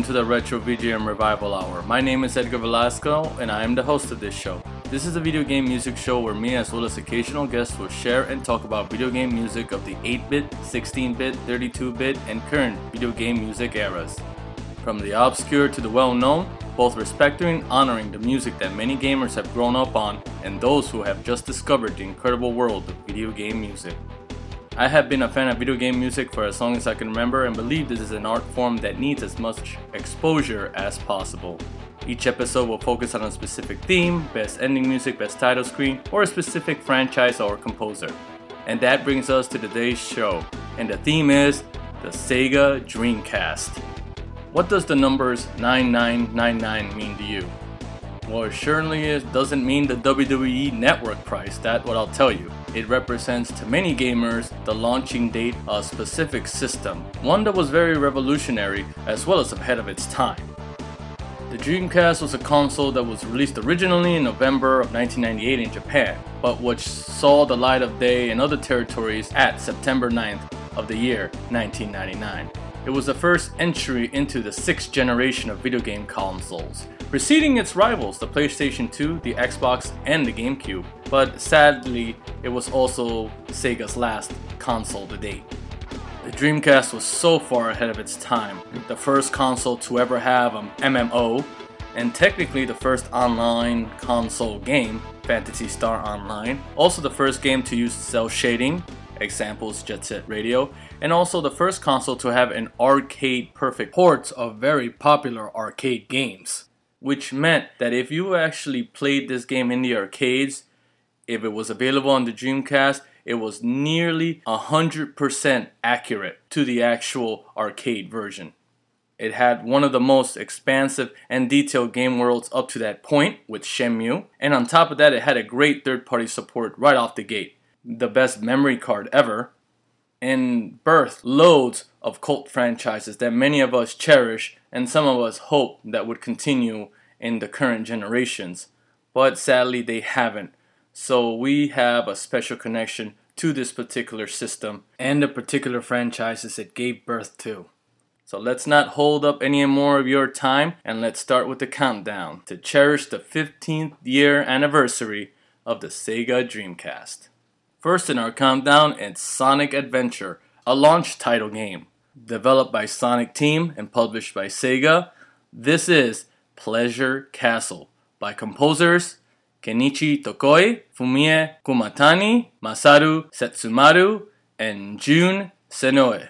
welcome to the Retro VGM Revival Hour. My name is Edgar Velasco and I am the host of this show. This is a video game music show where me as well as occasional guests will share and talk about video game music of the 8-bit, 16-bit, 32-bit, and current video game music eras. From the obscure to the well-known, both respecting and honoring the music that many gamers have grown up on and those who have just discovered the incredible world of video game music. I have been a fan of video game music for as long as I can remember and believe this is an art form that needs as much exposure as possible. Each episode will focus on a specific theme, best ending music, best title screen, or a specific franchise or composer. And that brings us to today's show, and the theme is the Sega Dreamcast. What does the numbers 9999 mean to you? Well, it is, doesn't mean the WWE network price, that's what I'll tell you. It represents to many gamers the launching date of a specific system, one that was very revolutionary as well as ahead of its time. The Dreamcast was a console that was released originally in November of 1998 in Japan, but which saw the light of day in other territories at September 9th of the year 1999. It was the first entry into the sixth generation of video game consoles, preceding its rivals, the PlayStation 2, the Xbox, and the GameCube. But sadly, it was also Sega's last console to date. The Dreamcast was so far ahead of its time, the first console to ever have an MMO, and technically the first online console game, Phantasy Star Online, also the first game to use cell shading, examples Jet Set Radio, and also the first console to have an arcade perfect ports of very popular arcade games. Which meant that if you actually played this game in the arcades, if it was available on the Dreamcast, it was nearly 100% accurate to the actual arcade version. It had one of the most expansive and detailed game worlds up to that point with Shenmue, and on top of that, it had a great third party support right off the gate. The best memory card ever, and birthed loads of cult franchises that many of us cherish and some of us hope that would continue in the current generations. But sadly, they haven't. So we have a special connection to this particular system and the particular franchises it gave birth to. So let's not hold up any more of your time and let's start with the countdown to cherish the 15th year anniversary of the Sega Dreamcast. First in our countdown is Sonic Adventure, a launch title game. Developed by Sonic Team and published by Sega, this is Pleasure Castle by composers Kenichi Tokoi, Fumie Kumatani, Masaru Setsumaru, and Jun Senoue.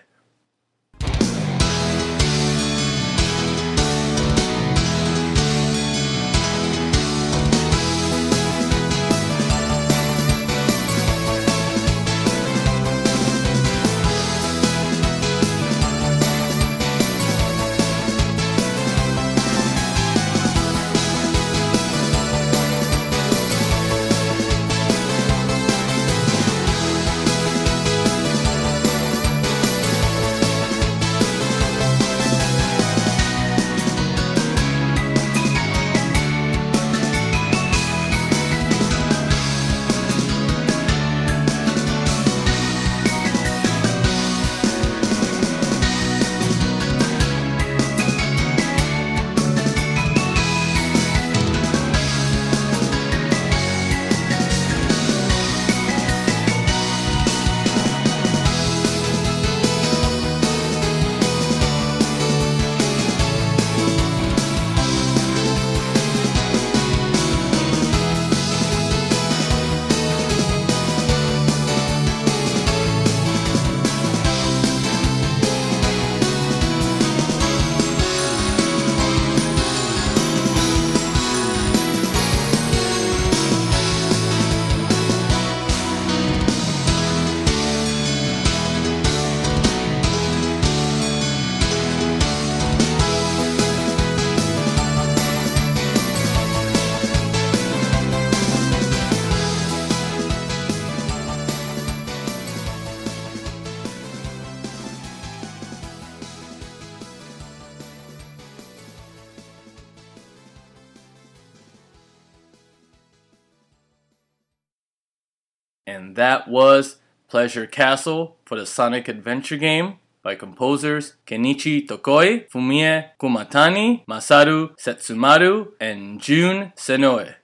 Was Pleasure Castle for the Sonic Adventure game. by composers Kenichi Tokoi, Fumie Kumatani, Masaru Setsumaru, and Jun Senoue.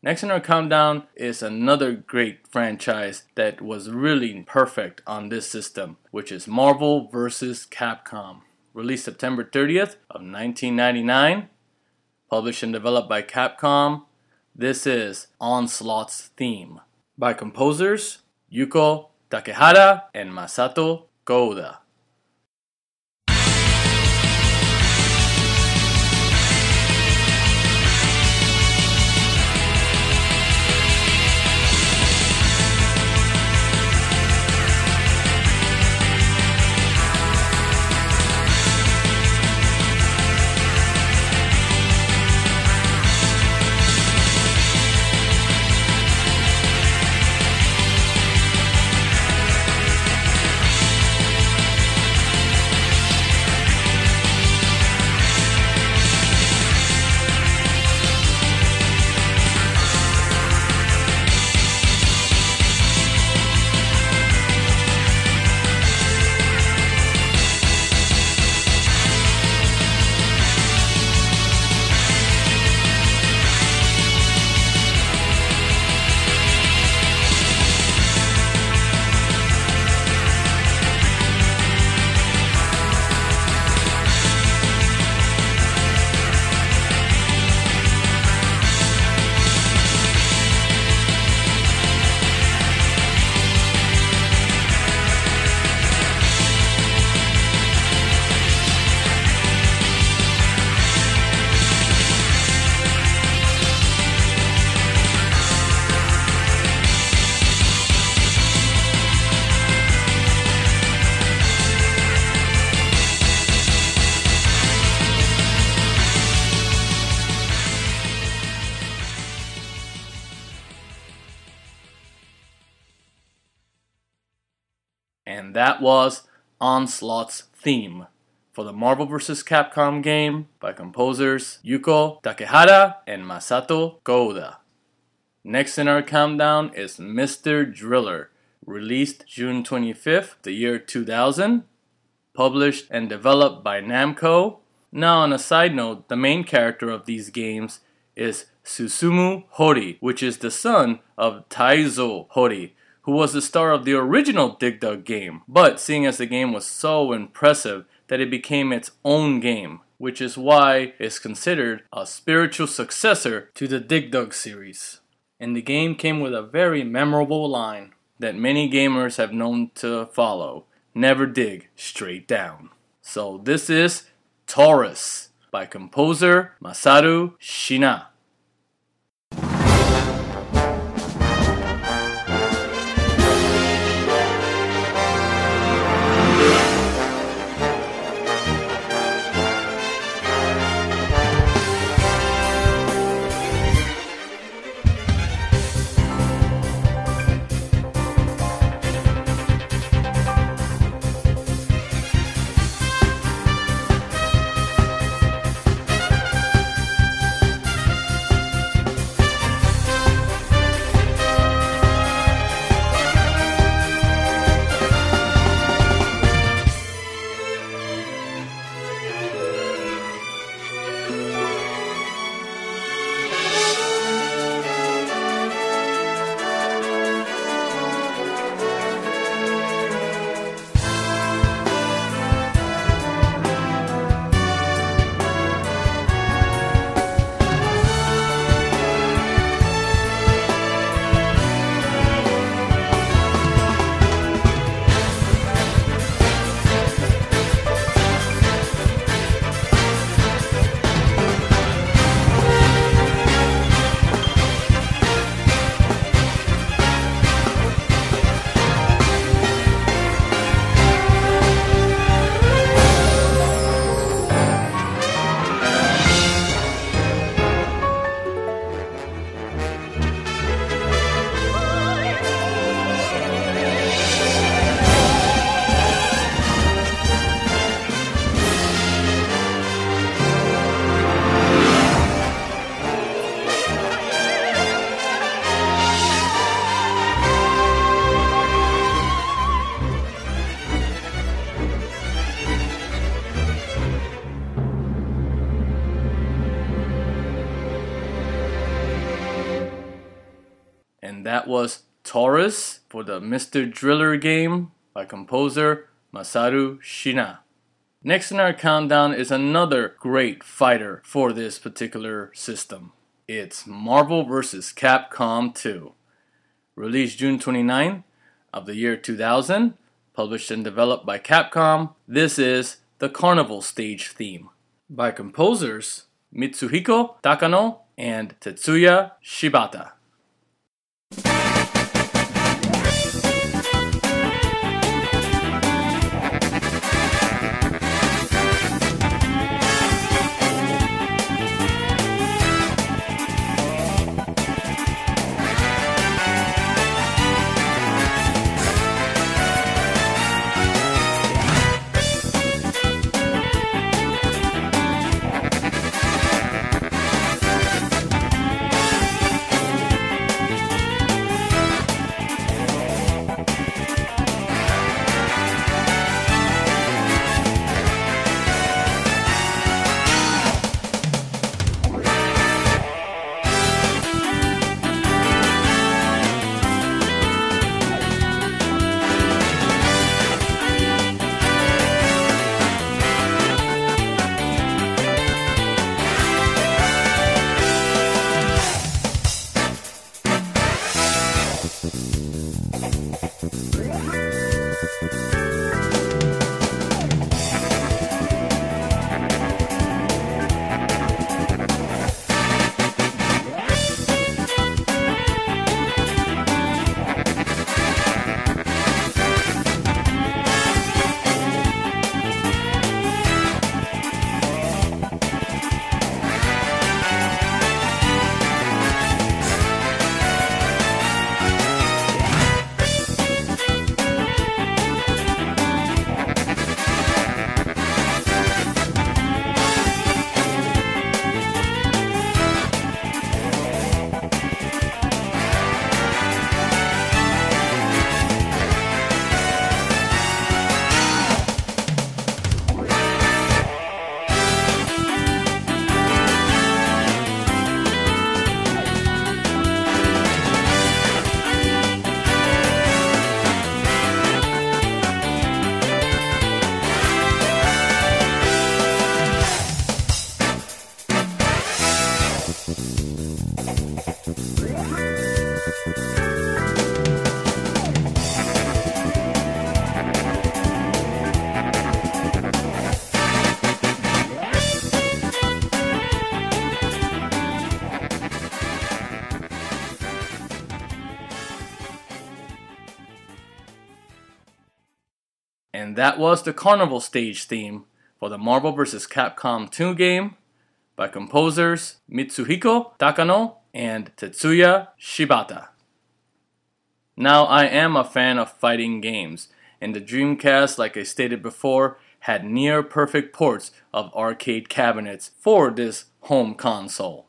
Next in our countdown is another great franchise that was really perfect on this system, which is Marvel vs. Capcom. Released September 30th of 1999, published and developed by Capcom. This is Onslaught's theme by composers Yuko Takehara and Masato Kouda. That was Onslaught's theme for the Marvel vs. Capcom game by composers Yuko Takehara and Masato Kouda. Next in our countdown is Mr. Driller, released June 25th, the year 2000, published and developed by Namco. Now, on a side note, the main character of these games is Susumu Hori, which is the son of Taizo Hori, who was the star of the original Dig Dug game. But seeing as the game was so impressive that it became its own game, which is why it's considered a spiritual successor to the Dig Dug series. And the game came with a very memorable line that many gamers have known to follow never dig straight down. So this is Taurus by composer Masaru Shina. That was Taurus for the Mr. Driller game by composer Masaru Shina. Next in our countdown is another great fighter for this particular system. It's Marvel vs. Capcom 2. Released June 29 of the year 2000, published and developed by Capcom, this is the Carnival Stage theme by composers Mitsuhiko Takano and Tetsuya Shibata. And that was the Carnival Stage theme for the Marvel vs. Capcom 2 game by composers Mitsuhiko Takano and Tetsuya Shibata. Now, I am a fan of fighting games, and the Dreamcast, like I stated before, had near perfect ports of arcade cabinets for this home console.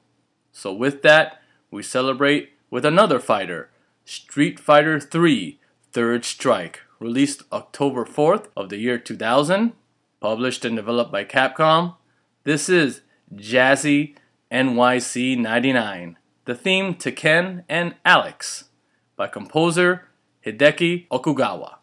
So, with that, we celebrate with another fighter Street Fighter 3 Third Strike, released October 4th of the year 2000, published and developed by Capcom. This is Jazzy NYC 99, the theme to Ken and Alex by composer Hideki Okugawa.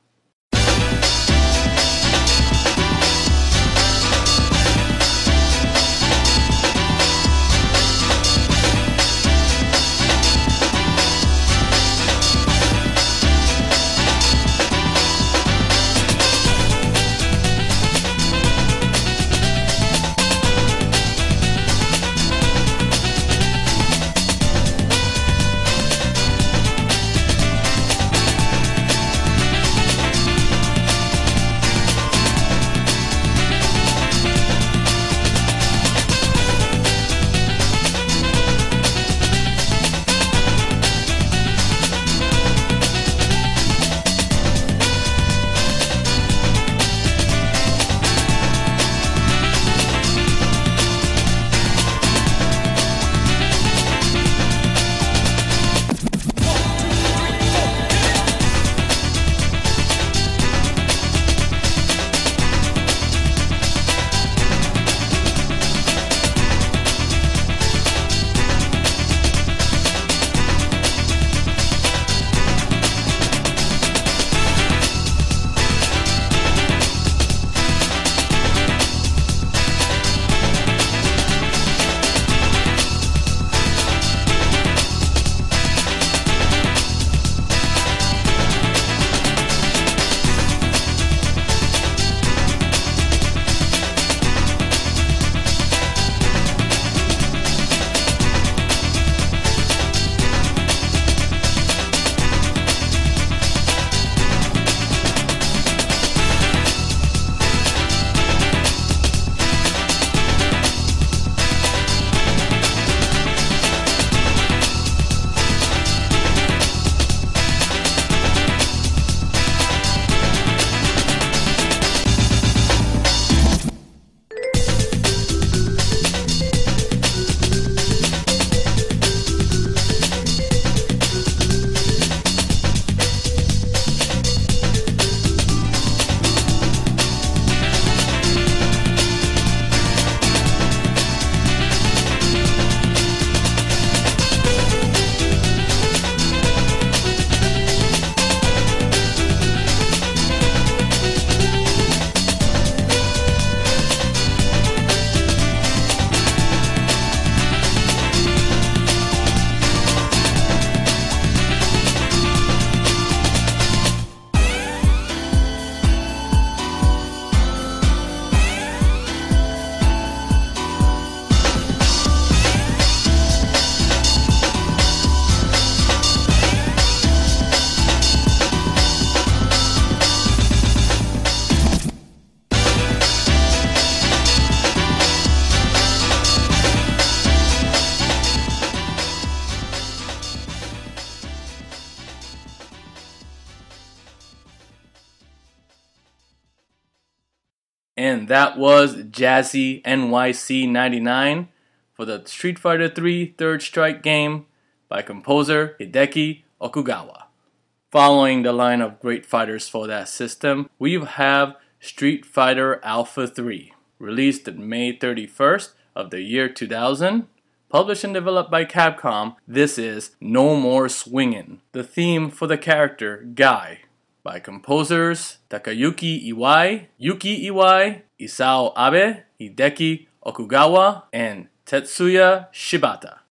That was Jazzy NYC 99 for the Street Fighter 3 Third Strike game by composer Hideki Okugawa. Following the line of great fighters for that system, we have Street Fighter Alpha 3, released on May 31st of the year 2000. Published and developed by Capcom, this is No More Swingin', the theme for the character Guy, by composers Takayuki Iwai, Yuki Iwai, Isao Abe, Hideki Okugawa, and Tetsuya Shibata.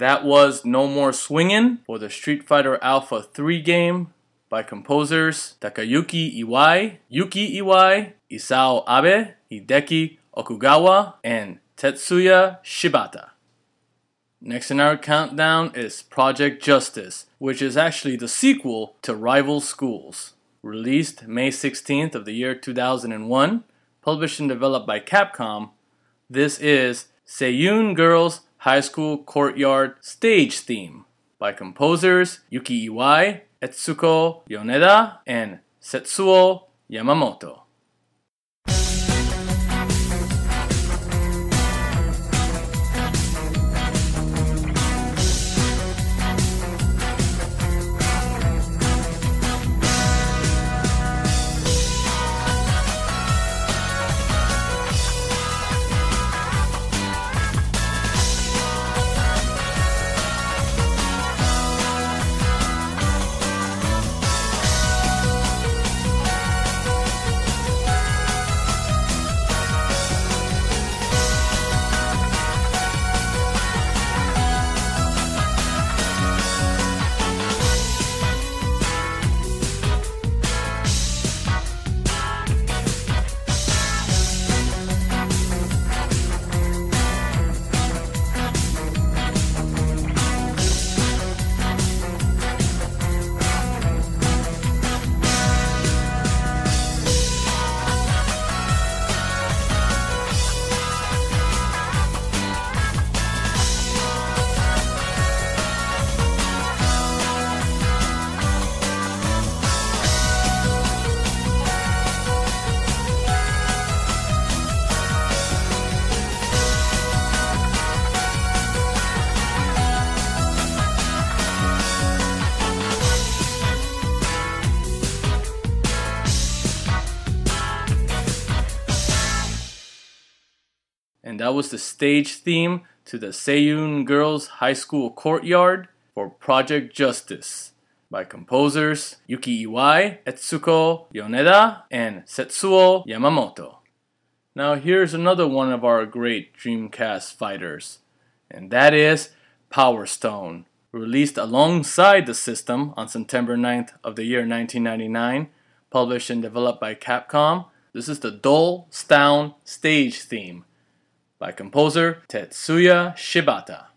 That was No More Swingin' for the Street Fighter Alpha 3 game by composers Takayuki Iwai, Yuki Iwai, Isao Abe, Hideki Okugawa, and Tetsuya Shibata. Next in our countdown is Project Justice, which is actually the sequel to Rival Schools. Released May 16th of the year 2001, published and developed by Capcom, this is Seiyun Girls High School Courtyard Stage Theme by composers Yuki Iwai, Etsuko Yoneda, and Setsuo Yamamoto. That was the stage theme to the Seiyun Girls High School Courtyard for Project Justice by composers Yuki Iwai, Etsuko Yoneda, and Setsuo Yamamoto. Now, here's another one of our great Dreamcast fighters, and that is Power Stone. Released alongside the system on September 9th of the year 1999, published and developed by Capcom, this is the Dullstown stage theme by composer Tetsuya Shibata.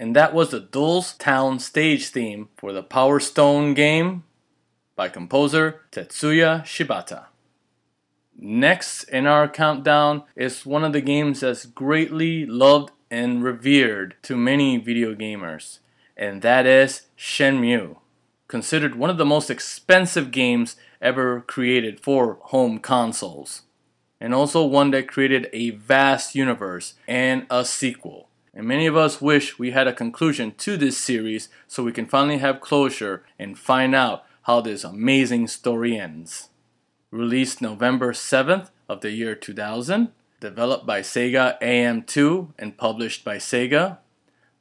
And that was the Dullstown stage theme for the Power Stone game by composer Tetsuya Shibata. Next in our countdown is one of the games that's greatly loved and revered to many video gamers, and that is Shenmue. Considered one of the most expensive games ever created for home consoles, and also one that created a vast universe and a sequel. And many of us wish we had a conclusion to this series so we can finally have closure and find out how this amazing story ends. Released November 7th of the year 2000, developed by Sega AM2 and published by Sega.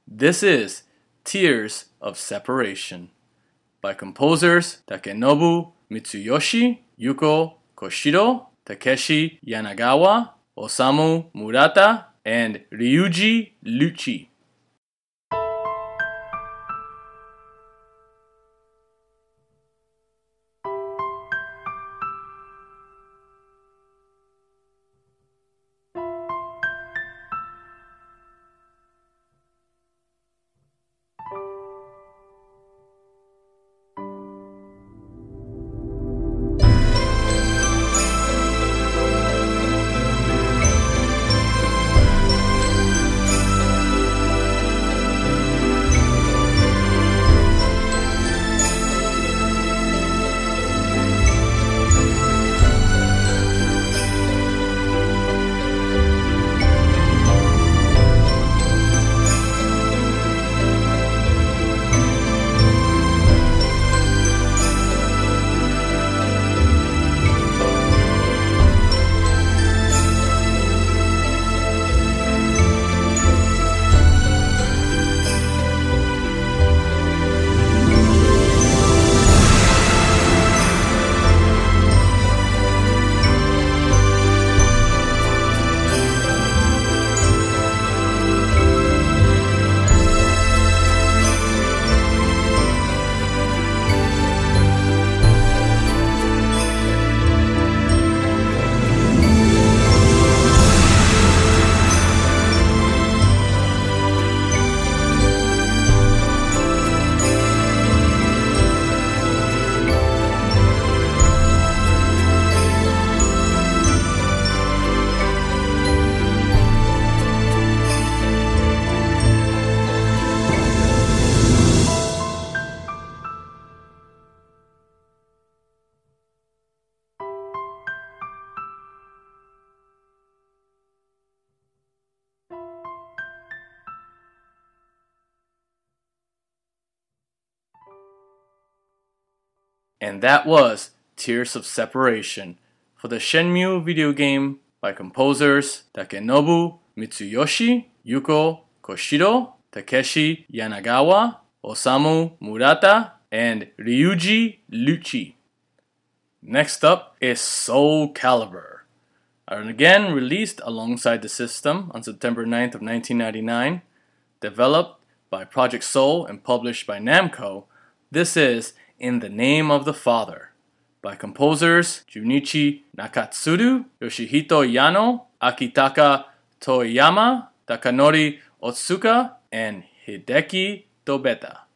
This is Tears of Separation by composers Takenobu Mitsuyoshi, Yuzo Koshiro, Takeshi Yanagawa, Osamu Murata, and Ryuji Iuchi. And that was Tears of Separation for the Shenmue video game by composers Takenobu Mitsuyoshi, Yuzo Koshiro, Takeshi Yanagawa, Osamu Murata, and Ryuji Iuchi. Next up is Soul Calibur. And again released alongside the system on September 9th of 1999, developed by Project Soul and published by Namco. This is In the Name of the Father by composers Junichi Nakatsuru, Yoshihito Yano, Akitaka Toyama, Takanori Otsuka, and Hideki Tobeta.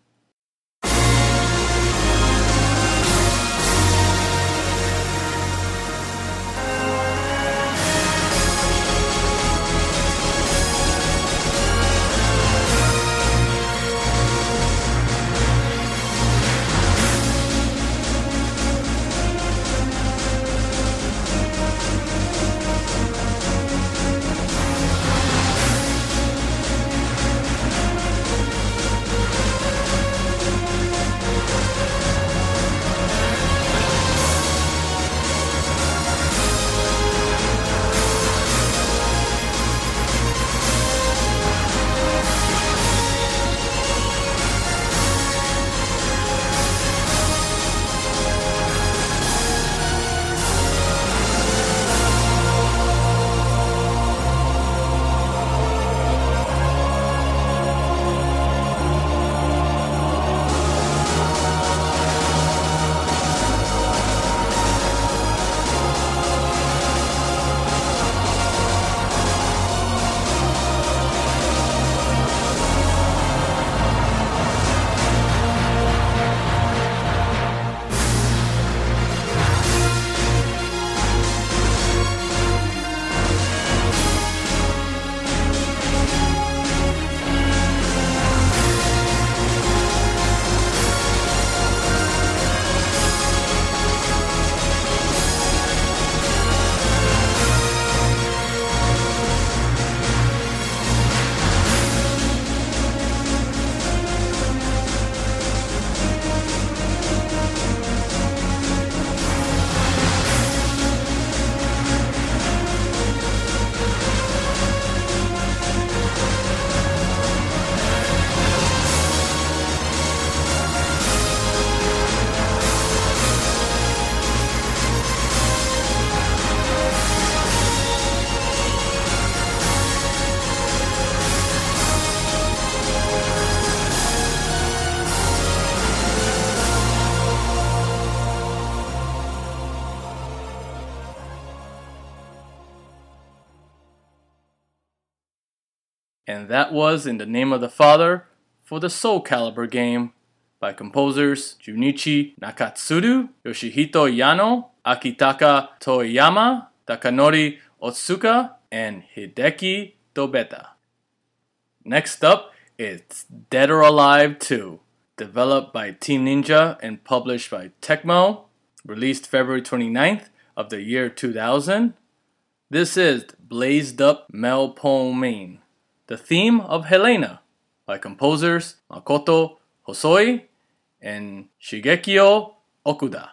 And that was In the Name of the Father for the Soul Calibur game by composers Junichi Nakatsuru, Yoshihito Yano, Akitaka Toyama, Takanori Otsuka, and Hideki Tobeta. Next up, it's Dead or Alive 2, developed by Team Ninja and published by Tecmo, released February 29th of the year 2000. This is Blazed Up Melpomene the theme of Helena by composers Makoto Hosoi and Shigekiyo Okuda.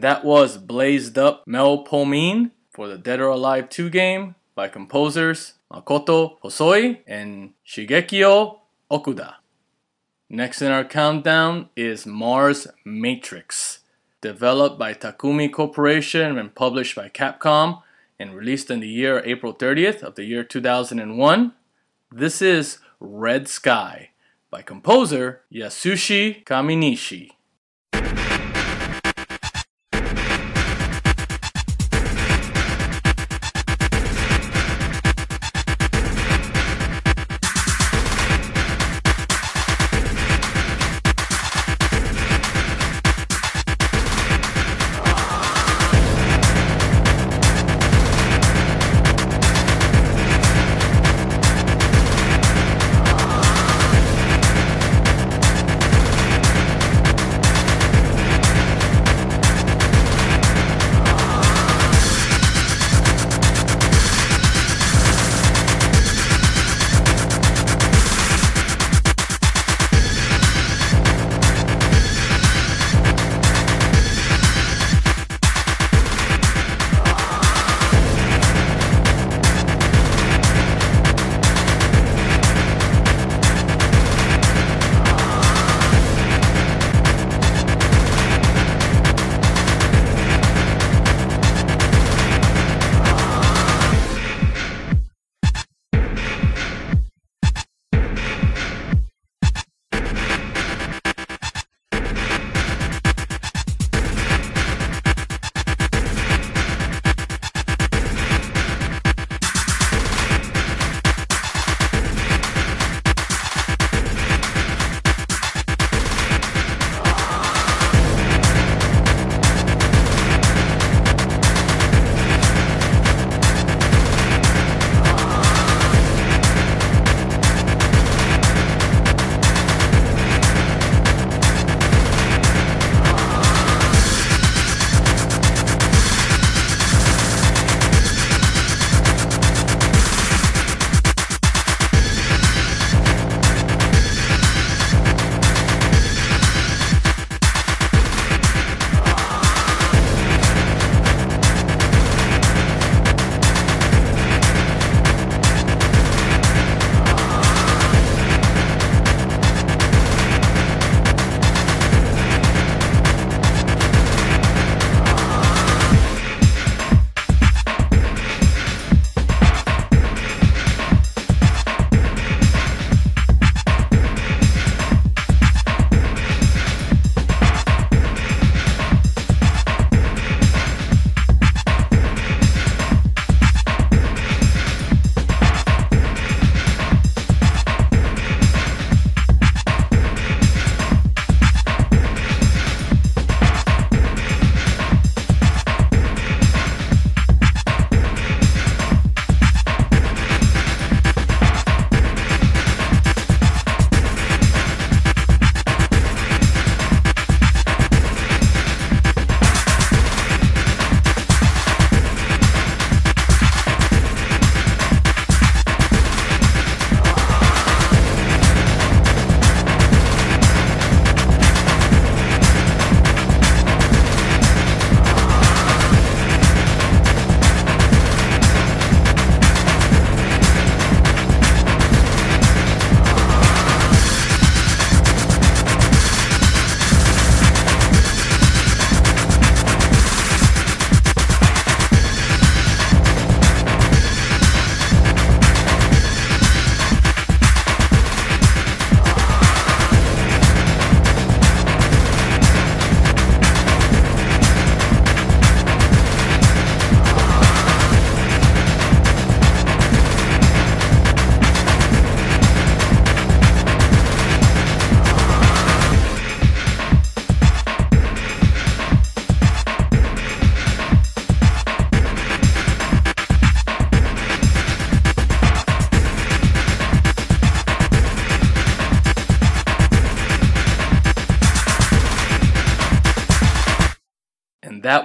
And that was Blazed Up Mel Melpomene for the Dead or Alive 2 game by composers Makoto Hosoi and Shigekiyo Okuda. Next in our countdown is Mars Matrix, developed by Takumi Corporation and published by Capcom and released in the year April 30th of the year 2001. This is Red Sky by composer Yasushi Kaminishi.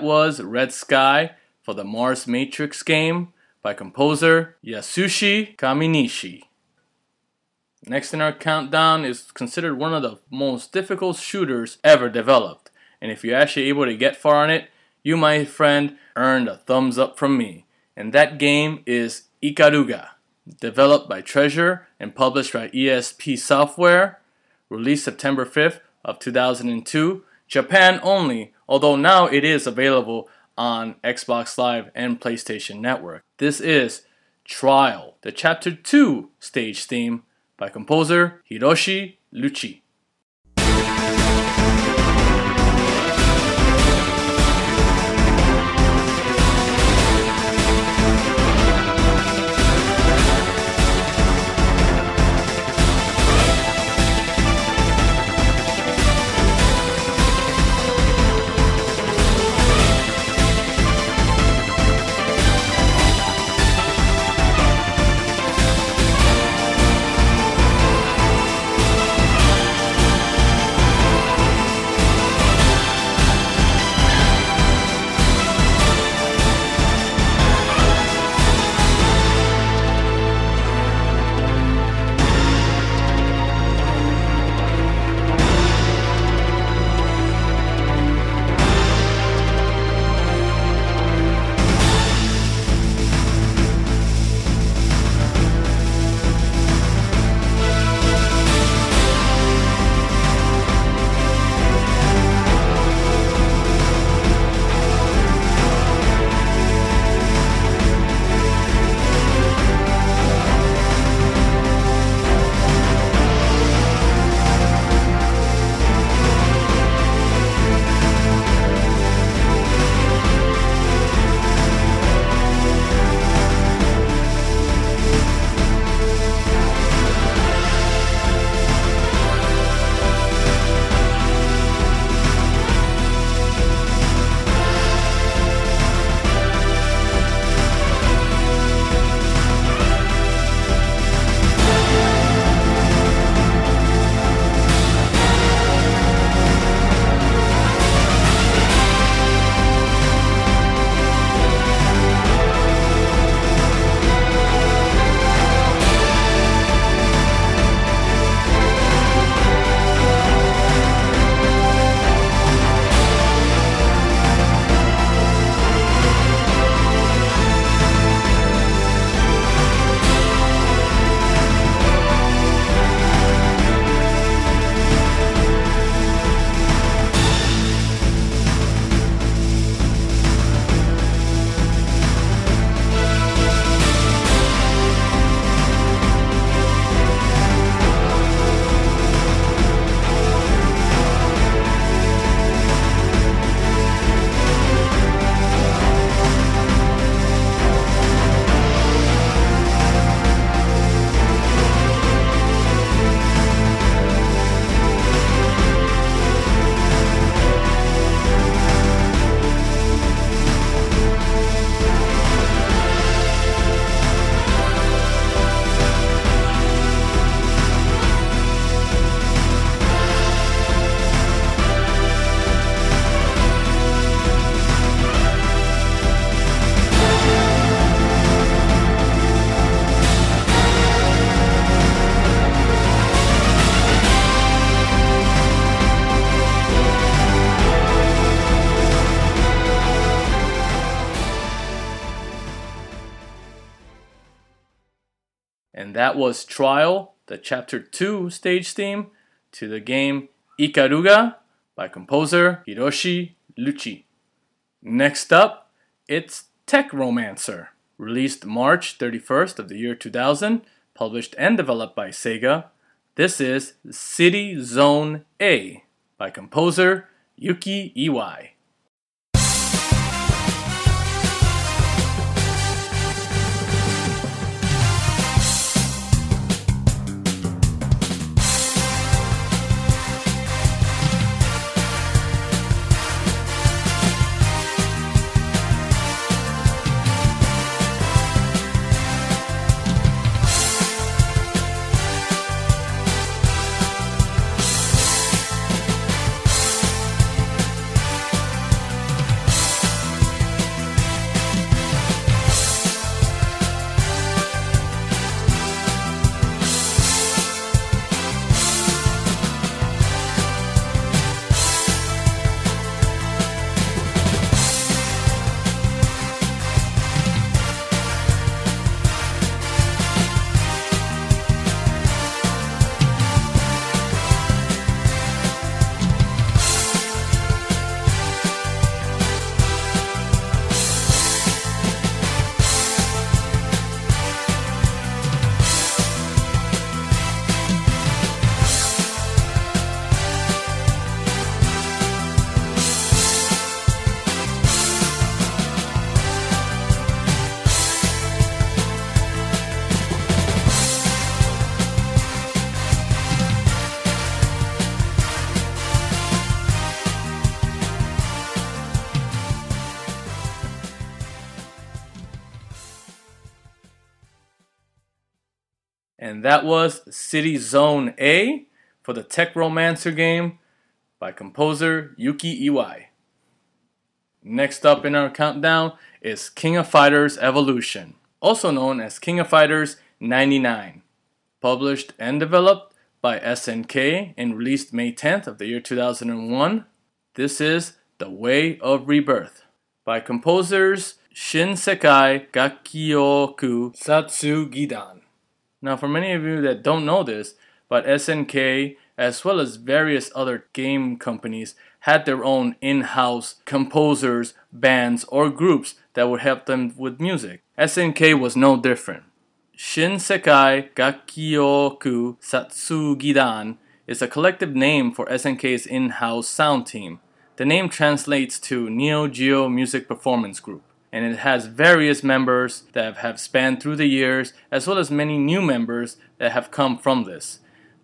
Was Red Sky for the Mars Matrix game by composer Yasushi Kaminishi. Next in our countdown is considered one of the most difficult shooters ever developed. And if you're actually able to get far on it, you, my friend, earned a thumbs up from me. And that game is Ikaruga, developed by Treasure and published by ESP Software, released September 5th of 2002, Japan only, although now it is available on Xbox Live and PlayStation Network. This is Trial, the Chapter 2 stage theme by composer Hiroshi Iuchi. That was Trial, the Chapter 2 stage theme to the game Ikaruga by composer Hiroshi Iuchi. Next up, it's Tech Romancer, released March 31st of the year 2000, published and developed by Sega. This is City Zone A by composer Yuki Iwai. That was City Zone A for the Tech Romancer game by composer Yuki Iwai. Next up in our countdown is King of Fighters Evolution, also known as King of Fighters 99. Published and developed by SNK and released May 10th of the year 2001. This is The Way of Rebirth by composers Shin Shinsekai Gakyoku Satsugidan. Now, for many of you that don't know this, but SNK as well as various other game companies had their own in-house composers, bands, or groups that would help them with music. SNK was no different. Shinsekai Gakyoku Satsugidan is a collective name for SNK's in-house sound team. The name translates to Neo Geo Music Performance Group, and it has various members that have spanned through the years, as well as many new members that have come from this.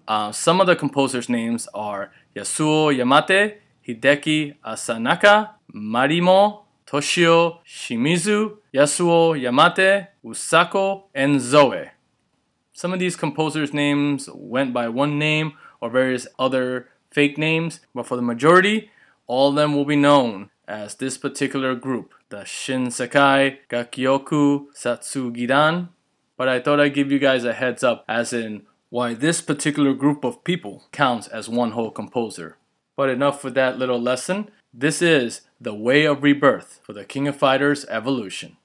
Uh, some of the composers' names are Yasuo Yamate, Hideki Asanaka, Marimo, Toshio Shimizu, Yasuo Yamate, Usako, and Zoe. Some of these composers' names went by one name or various other fake names, but for the majority, all of them will be known as this particular group, the Shin Shinsekai Gakyoku Satsugidan. But I thought I'd give you guys a heads up, as in why this particular group of people counts as one whole composer. But enough with that little lesson. This is The Way of Rebirth for the King of Fighters Evolution.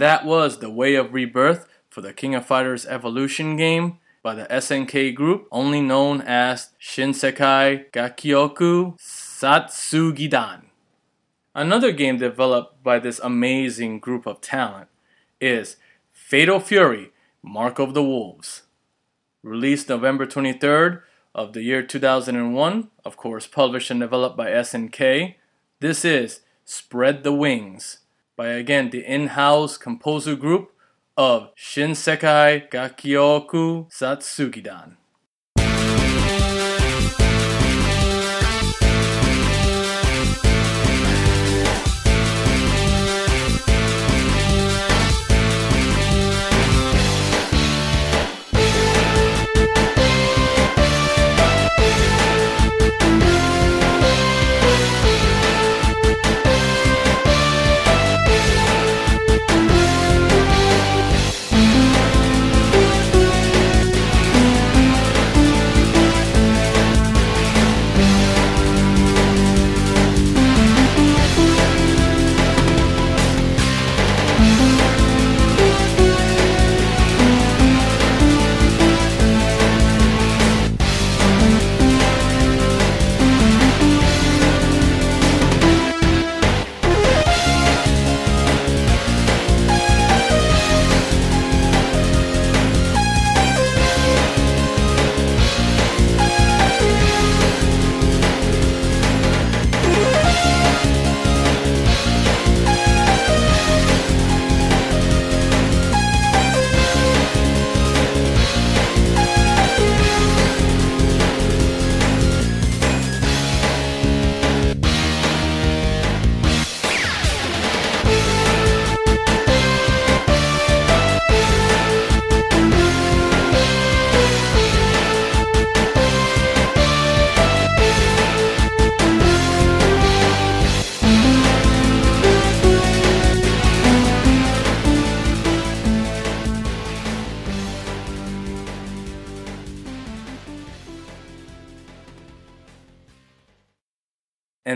And that was The Way of Rebirth for the King of Fighters Evolution game by the SNK group, only known as Shinsekai Gakyoku Satsugidan. Another game developed by this amazing group of talent is Fatal Fury Mark of the Wolves. Released November 23rd of the year 2001, of course, published and developed by SNK. This is Spread the Wings by again the in house composer group of Shinsekai Gakyoku Satsugidan.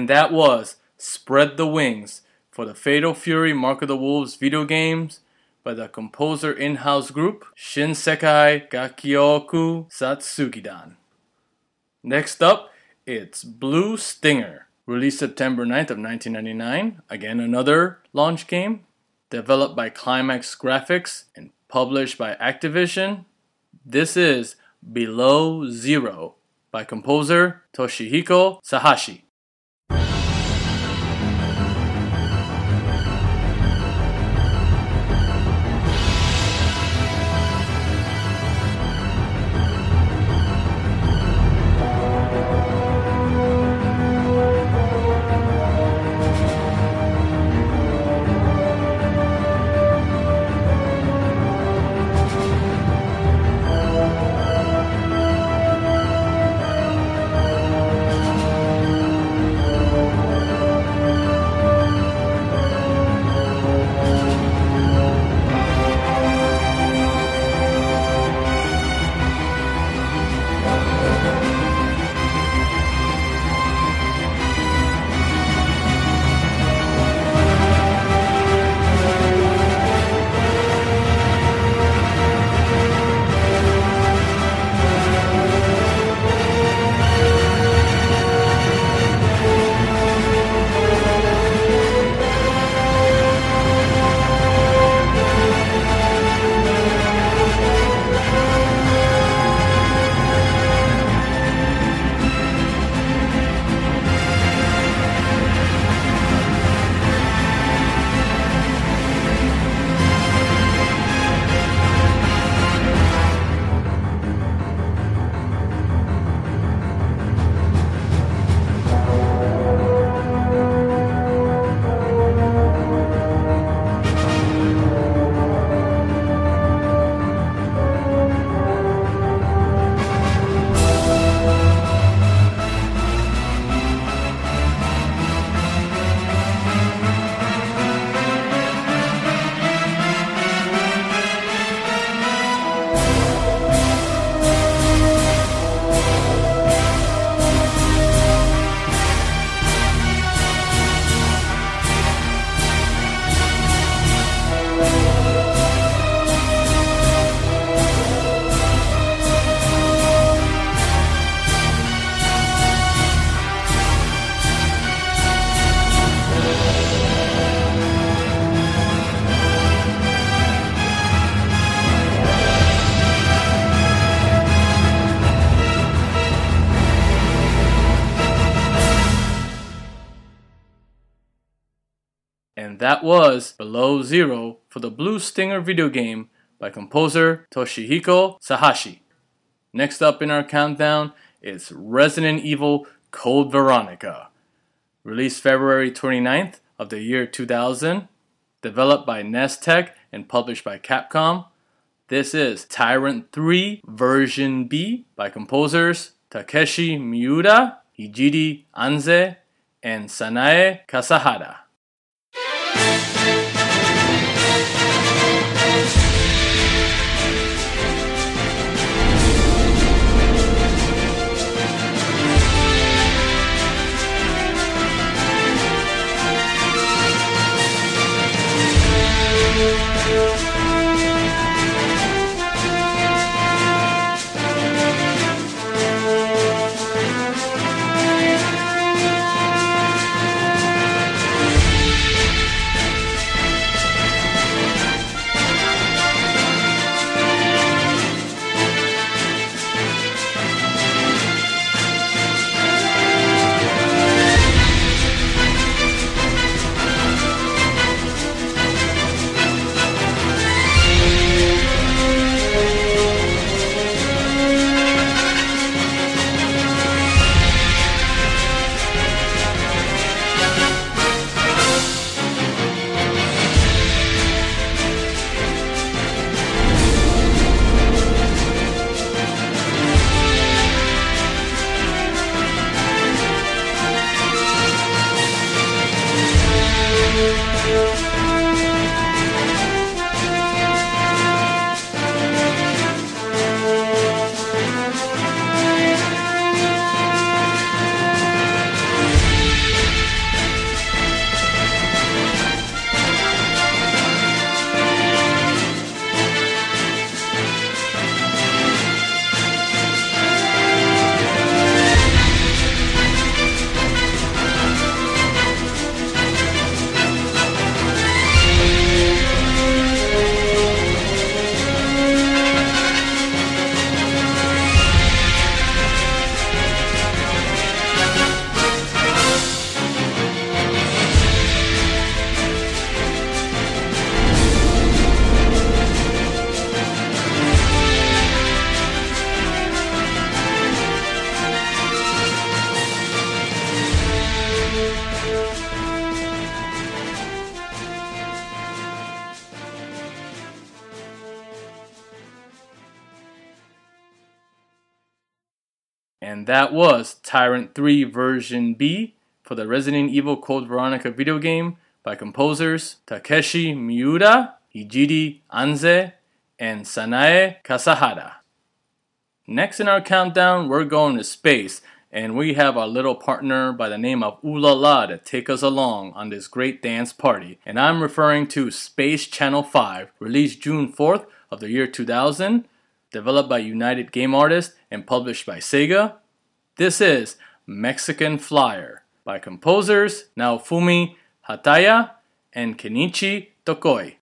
And that was Spread the Wings for the Fatal Fury Mark of the Wolves video games by the composer in house group Shinsekai Gakyoku Satsugidan. Next up, it's Blue Stinger, released September 9th of 1999. Again, another launch game developed by Climax Graphics and published by Activision. This is Below Zero by composer Toshihiko Sahashi. And that was Below Zero for the Blue Stinger video game by composer Toshihiko Sahashi. Next up in our countdown is Resident Evil Code Veronica. Released February 29th of the year 2000, developed by Nextech and published by Capcom. This is Tyrant 3 version B by composers Takeshi Miura, Hijiri Anze, and Sanae Kasahara. And that was Tyrant 3 version B for the Resident Evil Code Veronica video game by composers Takeshi Miura, Hijiri Anze, and Sanae Kasahara. Next in our countdown, we're going to space, and we have our little partner by the name of Ulala to take us along on this great dance party. And I'm referring to Space Channel 5, released June 4th of the year 2000 developed by United Game Artists and published by Sega. This is Mexican Flyer by composers Naofumi Hataya and Kenichi Tokoi.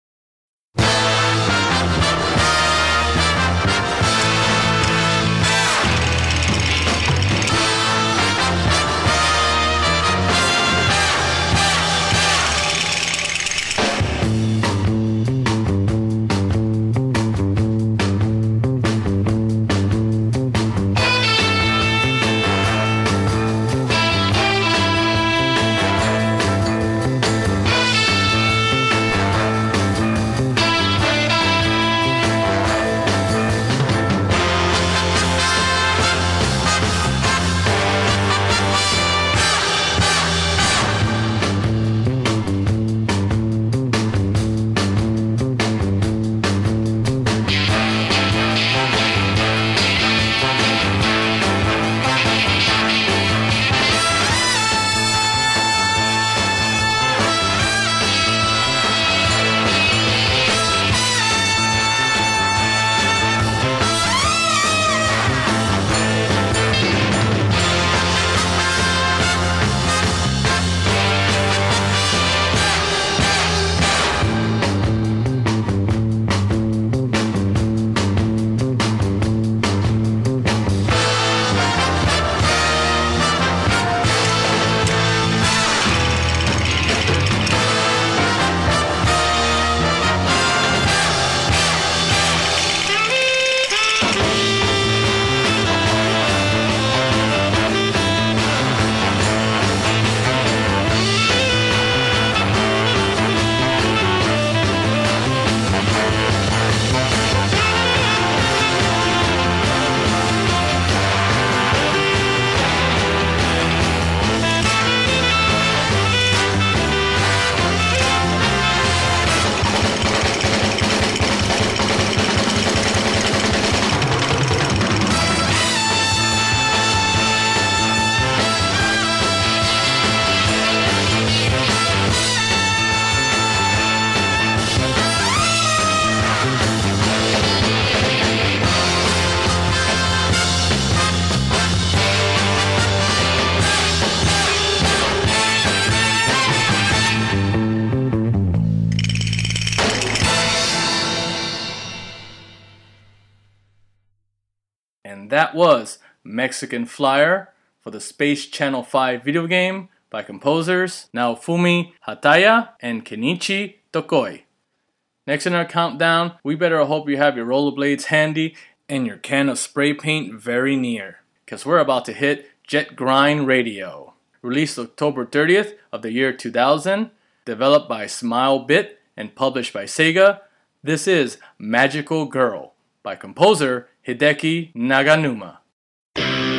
Mexican Flyer for the Space Channel 5 video game by composers Naofumi Hataya and Kenichi Tokoi. Next in our countdown, we better hope you have your rollerblades handy and your can of spray paint very near, because we're about to hit Jet Grind Radio. Released October 30th of the year 2000, developed by Smilebit and published by Sega, this is Magical Girl by composer Hideki Naganuma. See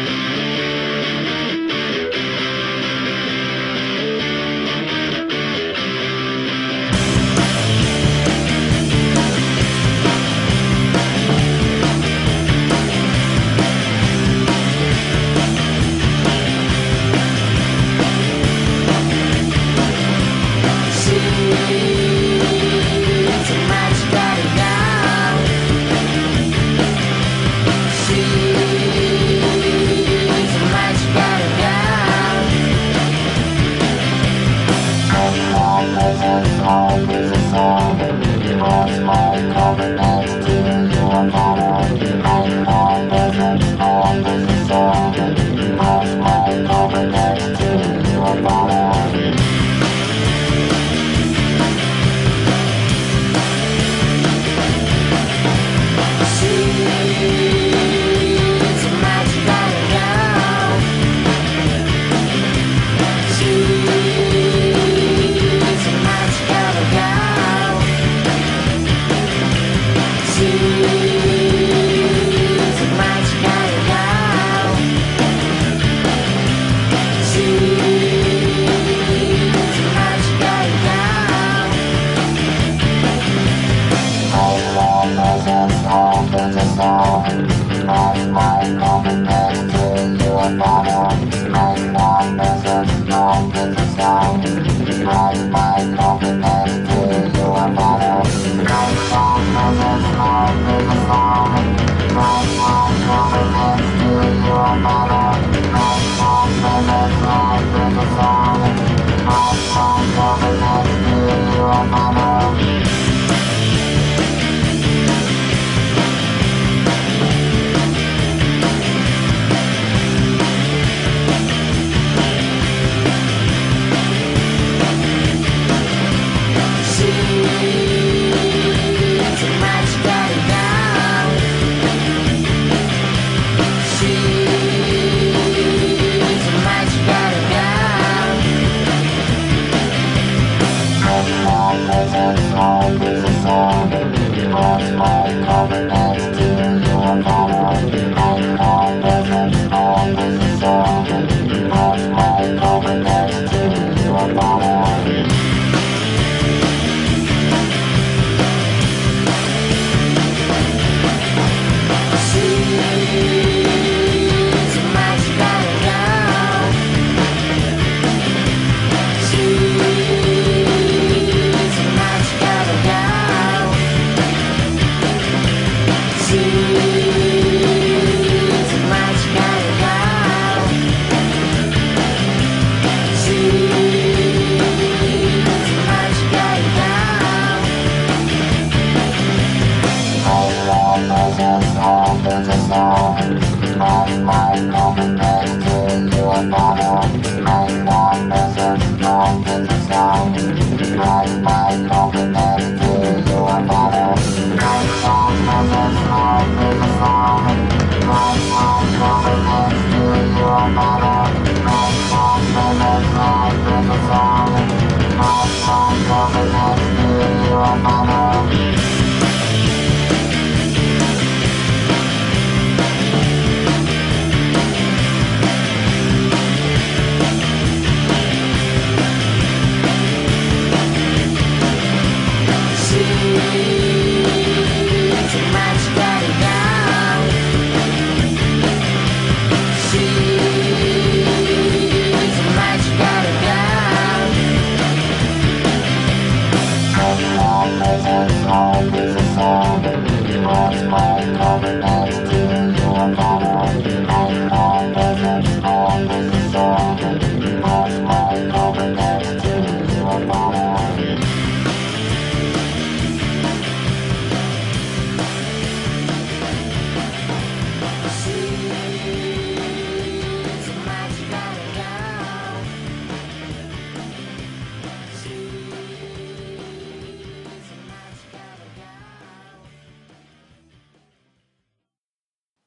call it all.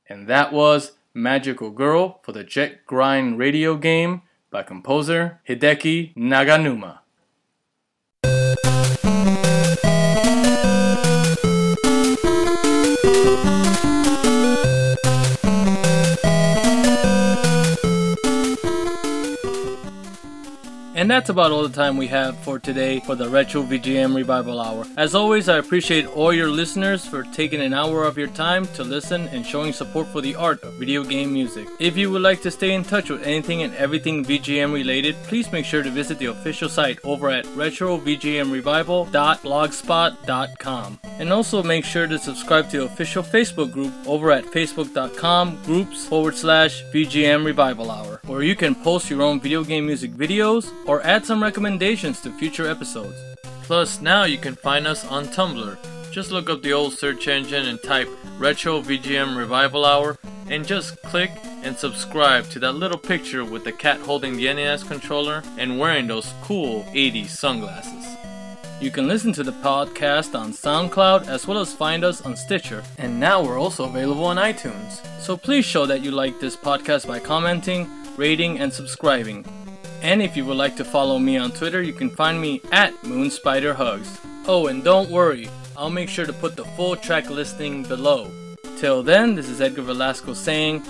And that was Magical Girl for the Jet Grind radio game by composer Hideki Naganuma. And that's about all the time we have for today for the Retro VGM Revival Hour. As always, I appreciate all your listeners for taking an hour of your time to listen and showing support for the art of video game music. If you would like to stay in touch with anything and everything VGM related, please make sure to visit the official site over at retrovgmrevival.blogspot.com. And also make sure to subscribe to the official Facebook group over at facebook.com groups forward slash VGM Revival Hour, where you can post your own video game music videos or add some recommendations to future episodes. Plus, now you can find us on Tumblr. Just look up the old search engine and type Retro VGM Revival Hour and just click and subscribe to that little picture with the cat holding the NES controller and wearing those cool 80s sunglasses. You can listen to the podcast on SoundCloud as well as find us on Stitcher. And now we're also available on iTunes. So please show that you like this podcast by commenting, rating, and subscribing. And if you would like to follow me on Twitter, you can find me at MoonSpiderHugs. Oh, and don't worry, I'll make sure to put the full track listing below. Till then, this is Edgar Velasco saying,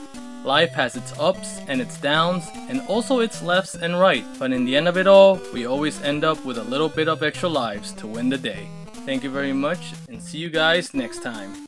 Life has its ups and its downs, and also its lefts and rights. but in the end of it all, we always end up with a little bit of extra lives to win the day. Thank you very much, and see you guys next time.